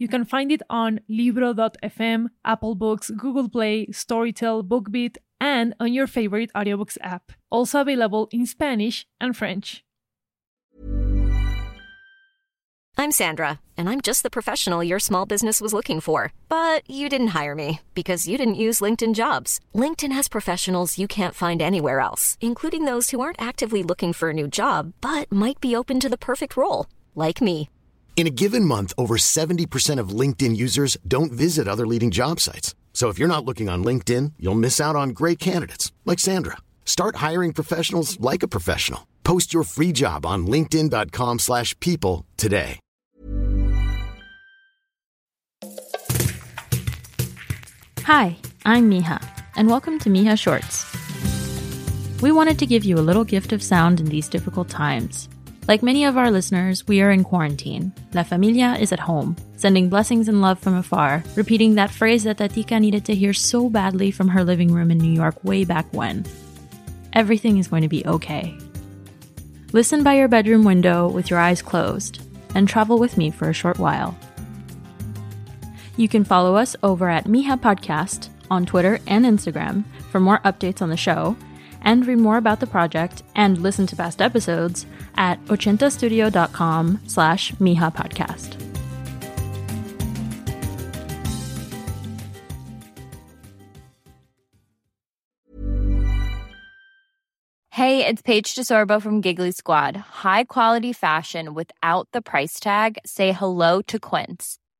You can find it on Libro.fm, Apple Books, Google Play, Storytel, BookBeat, and on your favorite audiobooks app. Also available in Spanish and French. I'm Sandra, and I'm just the professional your small business was looking for. But you didn't hire me because you didn't use LinkedIn jobs. LinkedIn has professionals you can't find anywhere else, including those who aren't actively looking for a new job but might be open to the perfect role, like me. In a given month, over 70% of LinkedIn users don't visit other leading job sites. So if you're not looking on LinkedIn, you'll miss out on great candidates like Sandra. Start hiring professionals like a professional. Post your free job on linkedin.com/people today. Hi, I'm Mija, and welcome to Mija Shorts. We wanted to give you a little gift of sound in these difficult times. Like many of our listeners, we are in quarantine. La familia is at home, sending blessings and love from afar, repeating that phrase that Tatika needed to hear so badly from her living room in New York way back when. Everything is going to be okay. Listen by your bedroom window with your eyes closed, and travel with me for a short while. You can follow us over at Mija Podcast on Twitter and Instagram for more updates on the show, and read more about the project and listen to past episodes at ochentastudio.com slash Mija Podcast. Hey, it's Paige DeSorbo from Giggly Squad. High quality fashion without the price tag. Say hello to Quince.